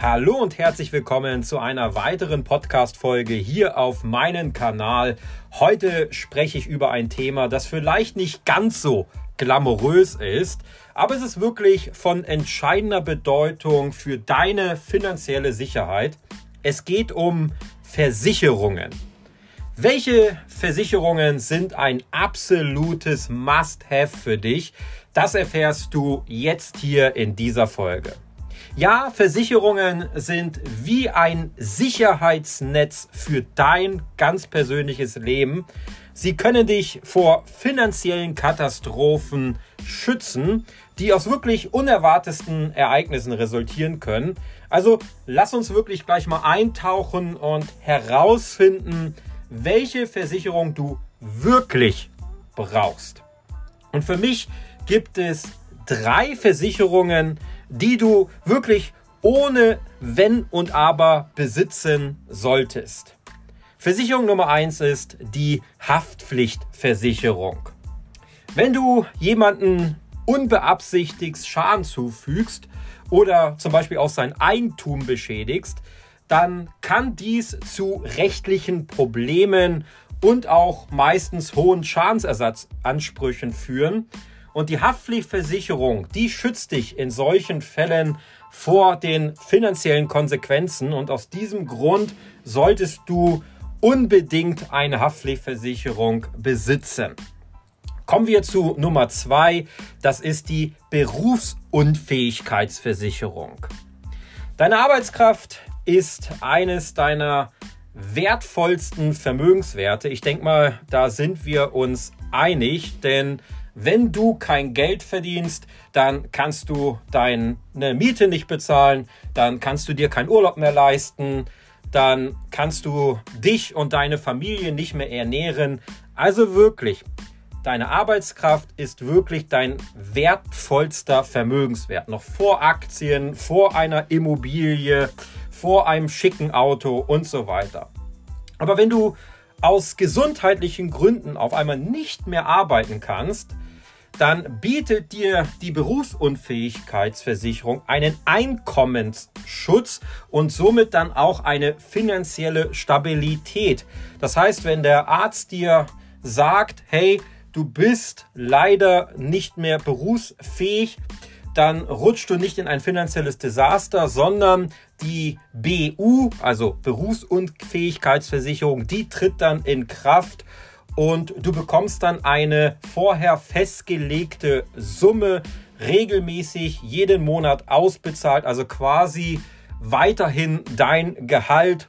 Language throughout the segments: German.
Hallo und herzlich willkommen zu einer weiteren Podcast-Folge hier auf meinem Kanal. Heute spreche ich über ein Thema, das vielleicht nicht ganz so glamourös ist, aber es ist wirklich von entscheidender Bedeutung für deine finanzielle Sicherheit. Es geht um Versicherungen. Welche Versicherungen sind ein absolutes Must-Have für dich? Das erfährst du jetzt hier in dieser Folge. Ja, Versicherungen sind wie ein Sicherheitsnetz für dein ganz persönliches Leben. Sie können dich vor finanziellen Katastrophen schützen, die aus wirklich unerwartesten Ereignissen resultieren können. Also lass uns wirklich gleich mal eintauchen und herausfinden, welche Versicherung du wirklich brauchst. Und für mich gibt es drei Versicherungen, die du wirklich ohne Wenn und Aber besitzen solltest. Versicherung Nummer eins ist die Haftpflichtversicherung. Wenn du jemanden unbeabsichtigt Schaden zufügst oder zum Beispiel auch sein Eigentum beschädigst, dann kann dies zu rechtlichen Problemen und auch meistens hohen Schadensersatzansprüchen führen. Und die Haftpflichtversicherung, die schützt dich in solchen Fällen vor den finanziellen Konsequenzen. Und aus diesem Grund solltest du unbedingt eine Haftpflichtversicherung besitzen. Kommen wir zu Nummer zwei. Das ist die Berufsunfähigkeitsversicherung. Deine Arbeitskraft ist eines deiner wertvollsten Vermögenswerte. Ich denke mal, da sind wir uns einig, denn wenn du kein Geld verdienst, dann kannst du deine Miete nicht bezahlen, dann kannst du dir keinen Urlaub mehr leisten, dann kannst du dich und deine Familie nicht mehr ernähren. Also wirklich, deine Arbeitskraft ist wirklich dein wertvollster Vermögenswert. Noch vor Aktien, vor einer Immobilie, vor einem schicken Auto und so weiter. Aber wenn du aus gesundheitlichen Gründen auf einmal nicht mehr arbeiten kannst, dann bietet dir die Berufsunfähigkeitsversicherung einen Einkommensschutz und somit dann auch eine finanzielle Stabilität. Das heißt, wenn der Arzt dir sagt, hey, du bist leider nicht mehr berufsfähig, dann rutschst du nicht in ein finanzielles Desaster, sondern die BU, also Berufsunfähigkeitsversicherung, die tritt dann in Kraft und du bekommst dann eine vorher festgelegte Summe regelmäßig jeden Monat ausbezahlt, also quasi weiterhin dein Gehalt.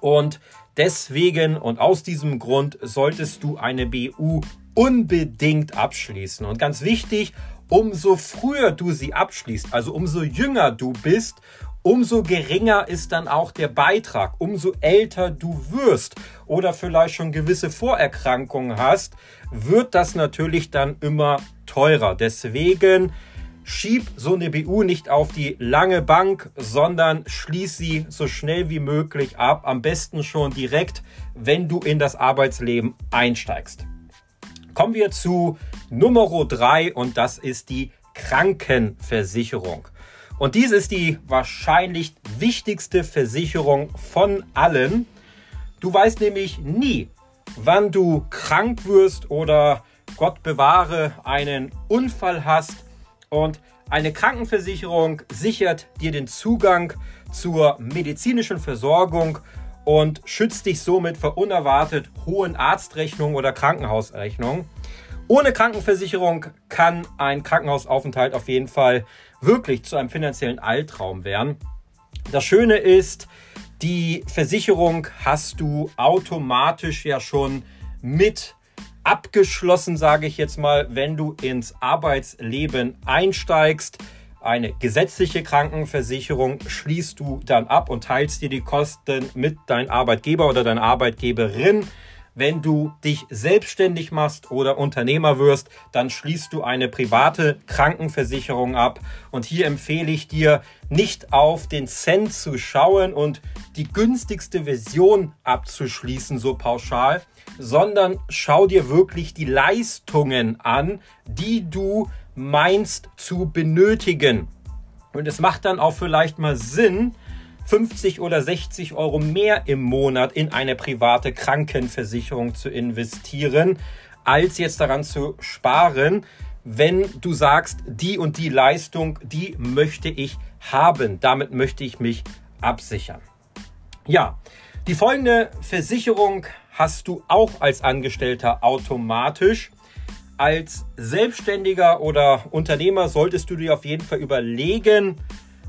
Und deswegen und aus diesem Grund solltest du eine BU unbedingt abschließen. Und ganz wichtig, umso früher du sie abschließt, also umso jünger du bist, umso geringer ist dann auch der Beitrag. Umso älter du wirst oder vielleicht schon gewisse Vorerkrankungen hast, wird das natürlich dann immer teurer. Deswegen schieb so eine BU nicht auf die lange Bank, sondern schließ sie so schnell wie möglich ab. Am besten schon direkt, wenn du in das Arbeitsleben einsteigst. Kommen wir zu Nummer drei und das ist die Krankenversicherung. Und dies ist die wahrscheinlich wichtigste Versicherung von allen. Du weißt nämlich nie, wann du krank wirst oder Gott bewahre einen Unfall hast. Und eine Krankenversicherung sichert dir den Zugang zur medizinischen Versorgung und schützt dich somit vor unerwartet hohen Arztrechnungen oder Krankenhausrechnungen. Ohne Krankenversicherung kann ein Krankenhausaufenthalt auf jeden Fall wirklich zu einem finanziellen Albtraum werden. Das Schöne ist, die Versicherung hast du automatisch ja schon mit abgeschlossen, sage ich jetzt mal, wenn du ins Arbeitsleben einsteigst. Eine gesetzliche Krankenversicherung schließt du dann ab und teilst dir die Kosten mit deinem Arbeitgeber oder deiner Arbeitgeberin. Wenn du dich selbstständig machst oder Unternehmer wirst, dann schließt du eine private Krankenversicherung ab. Und hier empfehle ich dir, nicht auf den Cent zu schauen und die günstigste Version abzuschließen, so pauschal, sondern schau dir wirklich die Leistungen an, die du meinst zu benötigen. Und es macht dann auch vielleicht mal Sinn, 50 oder 60 Euro mehr im Monat in eine private Krankenversicherung zu investieren, als jetzt daran zu sparen, wenn du sagst, die und die Leistung, die möchte ich haben. Damit möchte ich mich absichern. Ja, die folgende Versicherung hast du auch als Angestellter automatisch. Als Selbstständiger oder Unternehmer solltest du dir auf jeden Fall überlegen,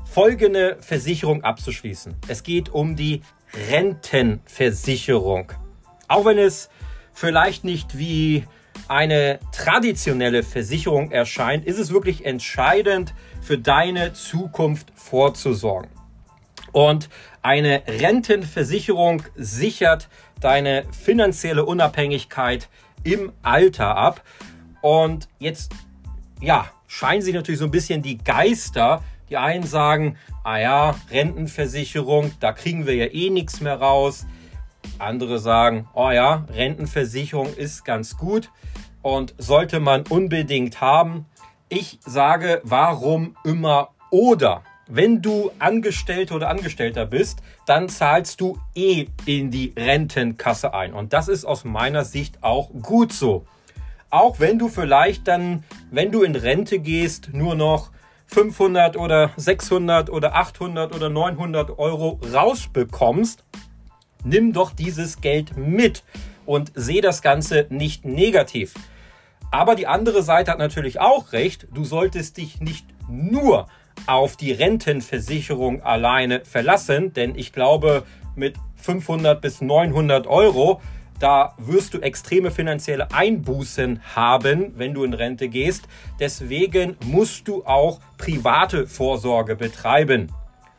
folgende Versicherung abzuschließen. Es geht um die Rentenversicherung. Auch wenn es vielleicht nicht wie eine traditionelle Versicherung erscheint, ist es wirklich entscheidend für deine Zukunft vorzusorgen. Und eine Rentenversicherung sichert deine finanzielle Unabhängigkeit im Alter ab. Und jetzt, ja, scheinen sich natürlich so ein bisschen die Geister die einen sagen, ah ja, Rentenversicherung, da kriegen wir ja eh nichts mehr raus. Andere sagen, oh ja, Rentenversicherung ist ganz gut und sollte man unbedingt haben. Ich sage, warum immer oder? Wenn du Angestellte oder Angestellter bist, dann zahlst du eh in die Rentenkasse ein. Und das ist aus meiner Sicht auch gut so. Auch wenn du vielleicht dann, wenn du in Rente gehst, nur noch 500 oder 600 oder 800 oder 900 Euro rausbekommst, nimm doch dieses Geld mit und sehe das Ganze nicht negativ. Aber die andere Seite hat natürlich auch recht, du solltest dich nicht nur auf die Rentenversicherung alleine verlassen, denn ich glaube, mit 500 bis 900 Euro da wirst du extreme finanzielle Einbußen haben, wenn du in Rente gehst. Deswegen musst du auch private Vorsorge betreiben.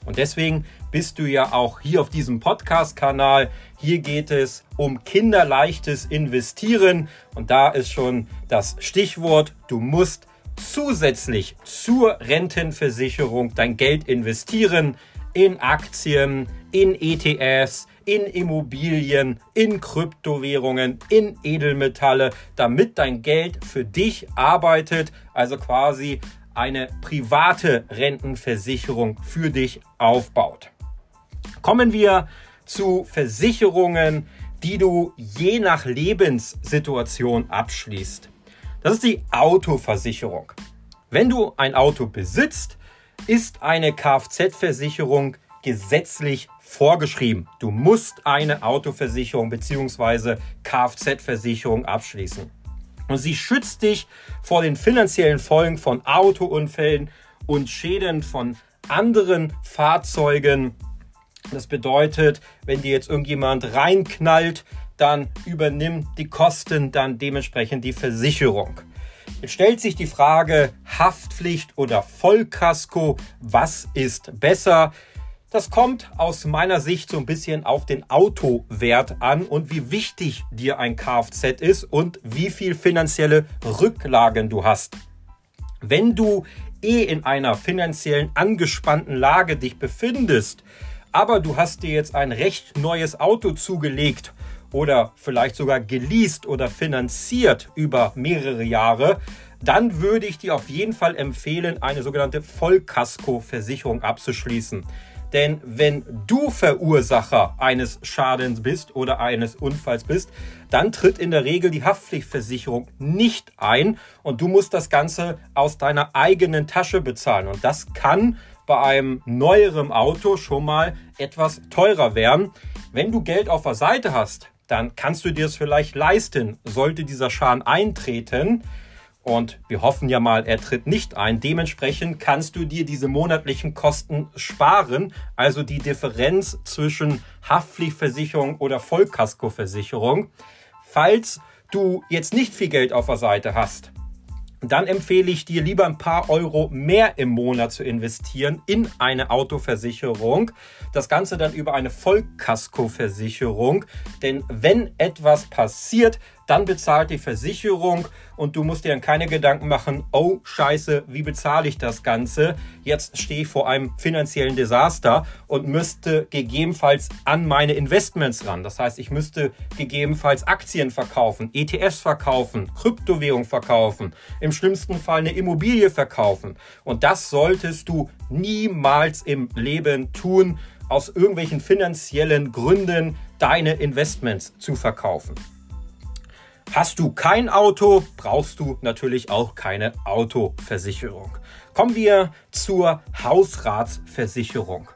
Und deswegen bist du ja auch hier auf diesem Podcast-Kanal. Hier geht es um kinderleichtes Investieren. Und da ist schon das Stichwort, du musst zusätzlich zur Rentenversicherung dein Geld investieren in Aktien, in ETFs, in Immobilien, in Kryptowährungen, in Edelmetalle, damit dein Geld für dich arbeitet, also quasi eine private Rentenversicherung für dich aufbaut. Kommen wir zu Versicherungen, die du je nach Lebenssituation abschließt. Das ist die Autoversicherung. Wenn du ein Auto besitzt, ist eine Kfz-Versicherung gesetzlich vorgeschrieben. Du musst eine Autoversicherung bzw. Kfz-Versicherung abschließen. Und sie schützt dich vor den finanziellen Folgen von Autounfällen und Schäden von anderen Fahrzeugen. Das bedeutet, wenn dir jetzt irgendjemand reinknallt, dann übernimmt die Kosten dann dementsprechend die Versicherung. Jetzt stellt sich die Frage Haftpflicht oder Vollkasko, was ist besser? Das kommt aus meiner Sicht so ein bisschen auf den Autowert an und wie wichtig dir ein Kfz ist und wie viel finanzielle Rücklagen du hast. Wenn du eh in einer finanziellen angespannten Lage dich befindest, aber du hast dir jetzt ein recht neues Auto zugelegt oder vielleicht sogar geleast oder finanziert über mehrere Jahre, dann würde ich dir auf jeden Fall empfehlen, eine sogenannte Vollkasko-Versicherung abzuschließen. Denn wenn du Verursacher eines Schadens bist oder eines Unfalls bist, dann tritt in der Regel die Haftpflichtversicherung nicht ein und du musst das Ganze aus deiner eigenen Tasche bezahlen. Und das kann bei einem neueren Auto schon mal etwas teurer werden. Wenn du Geld auf der Seite hast, dann kannst du dir es vielleicht leisten, sollte dieser Schaden eintreten. Und wir hoffen ja mal, er tritt nicht ein. Dementsprechend kannst du dir diese monatlichen Kosten sparen, also die Differenz zwischen Haftpflichtversicherung oder Vollkaskoversicherung. Falls du jetzt nicht viel Geld auf der Seite hast, dann empfehle ich dir lieber ein paar Euro mehr im Monat zu investieren in eine Autoversicherung. Das Ganze dann über eine Vollkaskoversicherung. Denn wenn etwas passiert, dann bezahlt die Versicherung und du musst dir dann keine Gedanken machen, oh scheiße, wie bezahle ich das Ganze? Jetzt stehe ich vor einem finanziellen Desaster und müsste gegebenenfalls an meine Investments ran. Das heißt, ich müsste gegebenenfalls Aktien verkaufen, ETFs verkaufen, Kryptowährung verkaufen, im schlimmsten Fall eine Immobilie verkaufen. Und das solltest du niemals im Leben tun, aus irgendwelchen finanziellen Gründen deine Investments zu verkaufen. Hast du kein Auto, brauchst du natürlich auch keine Autoversicherung. Kommen wir zur Hausratsversicherung.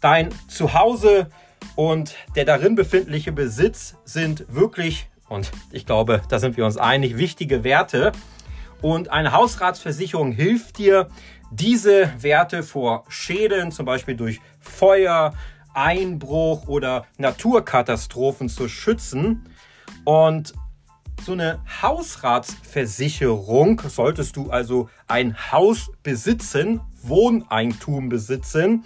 Dein Zuhause und der darin befindliche Besitz sind wirklich, und ich glaube, da sind wir uns einig, wichtige Werte. Und eine Hausratsversicherung hilft dir, diese Werte vor Schäden, zum Beispiel durch Feuer, Einbruch oder Naturkatastrophen zu schützen. Und so eine Hausratsversicherung, solltest du also ein Haus besitzen, Wohneigentum besitzen,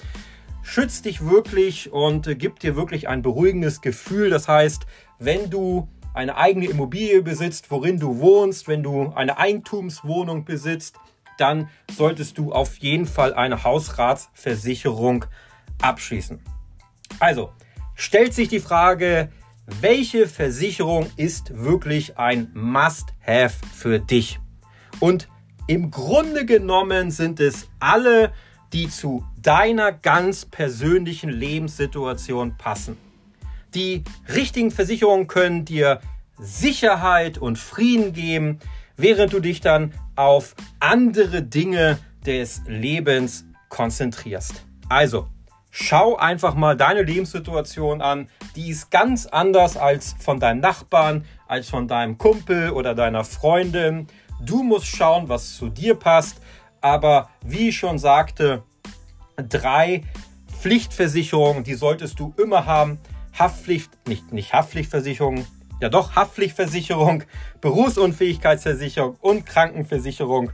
schützt dich wirklich und gibt dir wirklich ein beruhigendes Gefühl. Das heißt, wenn du eine eigene Immobilie besitzt, worin du wohnst, wenn du eine Eigentumswohnung besitzt, dann solltest du auf jeden Fall eine Hausratsversicherung abschließen. Also, stellt sich die Frage, welche Versicherung ist wirklich ein Must-Have für dich? Und im Grunde genommen sind es alle, die zu deiner ganz persönlichen Lebenssituation passen. Die richtigen Versicherungen können dir Sicherheit und Frieden geben, während du dich dann auf andere Dinge des Lebens konzentrierst. Also, Schau einfach mal deine Lebenssituation an. Die ist ganz anders als von deinem Nachbarn, als von deinem Kumpel oder deiner Freundin. Du musst schauen, was zu dir passt. Aber wie ich schon sagte, drei Pflichtversicherungen, die solltest du immer haben. Haftpflicht, nicht, nicht Haftpflichtversicherung, ja doch Haftpflichtversicherung, Berufsunfähigkeitsversicherung und Krankenversicherung.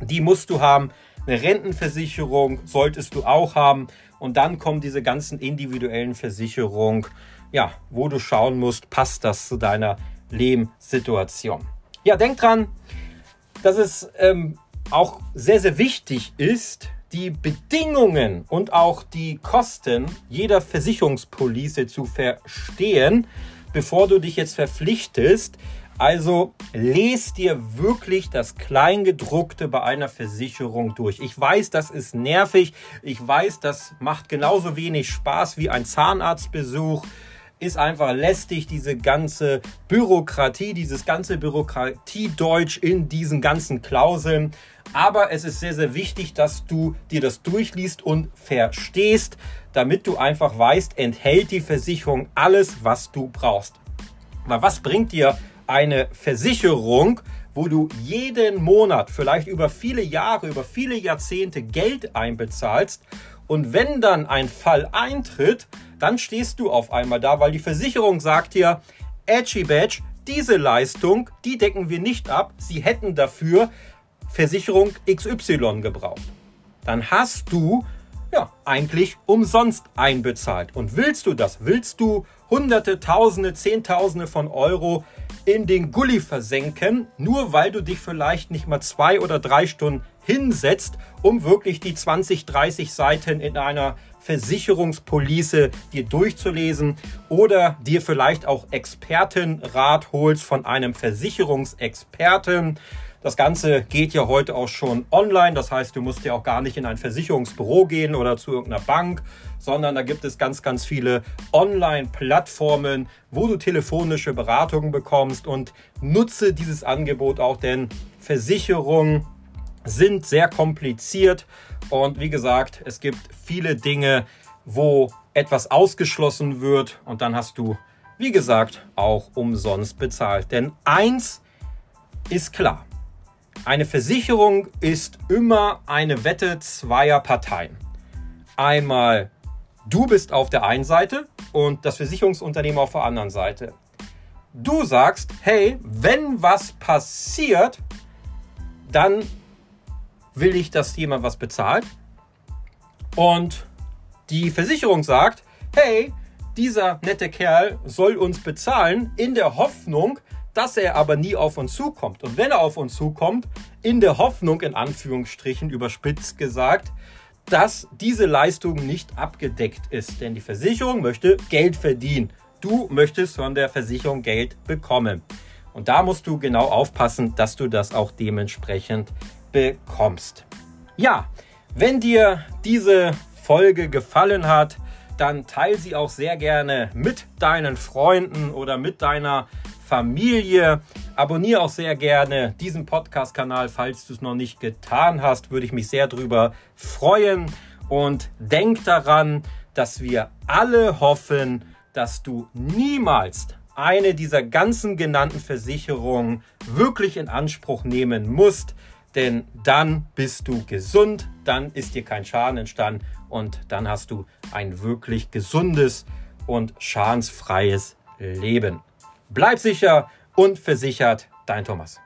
Die musst du haben. Eine Rentenversicherung solltest du auch haben. Und dann kommen diese ganzen individuellen Versicherungen, ja, wo du schauen musst, passt das zu deiner Lebenssituation. Ja, denk dran, dass es ähm, auch sehr, sehr wichtig ist, die Bedingungen und auch die Kosten jeder Versicherungspolice zu verstehen, bevor du dich jetzt verpflichtest, also lest dir wirklich das Kleingedruckte bei einer Versicherung durch. Ich weiß, das ist nervig. Ich weiß, das macht genauso wenig Spaß wie ein Zahnarztbesuch. Ist einfach lästig, diese ganze Bürokratie, dieses ganze Bürokratiedeutsch in diesen ganzen Klauseln. Aber es ist sehr, sehr wichtig, dass du dir das durchliest und verstehst, damit du einfach weißt, enthält die Versicherung alles, was du brauchst. Weil was bringt dir eine Versicherung, wo du jeden Monat, vielleicht über viele Jahre, über viele Jahrzehnte Geld einbezahlst. Und wenn dann ein Fall eintritt, dann stehst du auf einmal da, weil die Versicherung sagt dir, Edgy Badge, diese Leistung, die decken wir nicht ab. Sie hätten dafür Versicherung XY gebraucht. Dann hast du ja eigentlich umsonst einbezahlt. Und willst du das? Willst du Hunderte, Tausende, Zehntausende von Euro in den Gully versenken, nur weil du dich vielleicht nicht mal zwei oder drei Stunden hinsetzt, um wirklich die 20, 30 Seiten in einer Versicherungspolice dir durchzulesen oder dir vielleicht auch Expertenrat holst von einem Versicherungsexperten. Das Ganze geht ja heute auch schon online. Das heißt, du musst ja auch gar nicht in ein Versicherungsbüro gehen oder zu irgendeiner Bank, sondern da gibt es ganz, ganz viele Online-Plattformen, wo du telefonische Beratungen bekommst und nutze dieses Angebot auch, denn Versicherungen sind sehr kompliziert und wie gesagt, es gibt viele Dinge, wo etwas ausgeschlossen wird und dann hast du, wie gesagt, auch umsonst bezahlt. Denn eins ist klar. Eine Versicherung ist immer eine Wette zweier Parteien. Einmal du bist auf der einen Seite und das Versicherungsunternehmen auf der anderen Seite. Du sagst, hey, wenn was passiert, dann will ich, dass jemand was bezahlt. Und die Versicherung sagt, hey, dieser nette Kerl soll uns bezahlen in der Hoffnung, dass er aber nie auf uns zukommt. Und wenn er auf uns zukommt, in der Hoffnung, in Anführungsstrichen überspitzt gesagt, dass diese Leistung nicht abgedeckt ist. Denn die Versicherung möchte Geld verdienen. Du möchtest von der Versicherung Geld bekommen. Und da musst du genau aufpassen, dass du das auch dementsprechend bekommst. Ja, wenn dir diese Folge gefallen hat, dann teile sie auch sehr gerne mit deinen Freunden oder mit deiner Familie. Abonniere auch sehr gerne diesen Podcast-Kanal, falls du es noch nicht getan hast. Würde ich mich sehr darüber freuen. Und denk daran, dass wir alle hoffen, dass du niemals eine dieser ganzen genannten Versicherungen wirklich in Anspruch nehmen musst. Denn dann bist du gesund, dann ist dir kein Schaden entstanden und dann hast du ein wirklich gesundes und schadensfreies Leben. Bleib sicher und versichert, dein Thomas.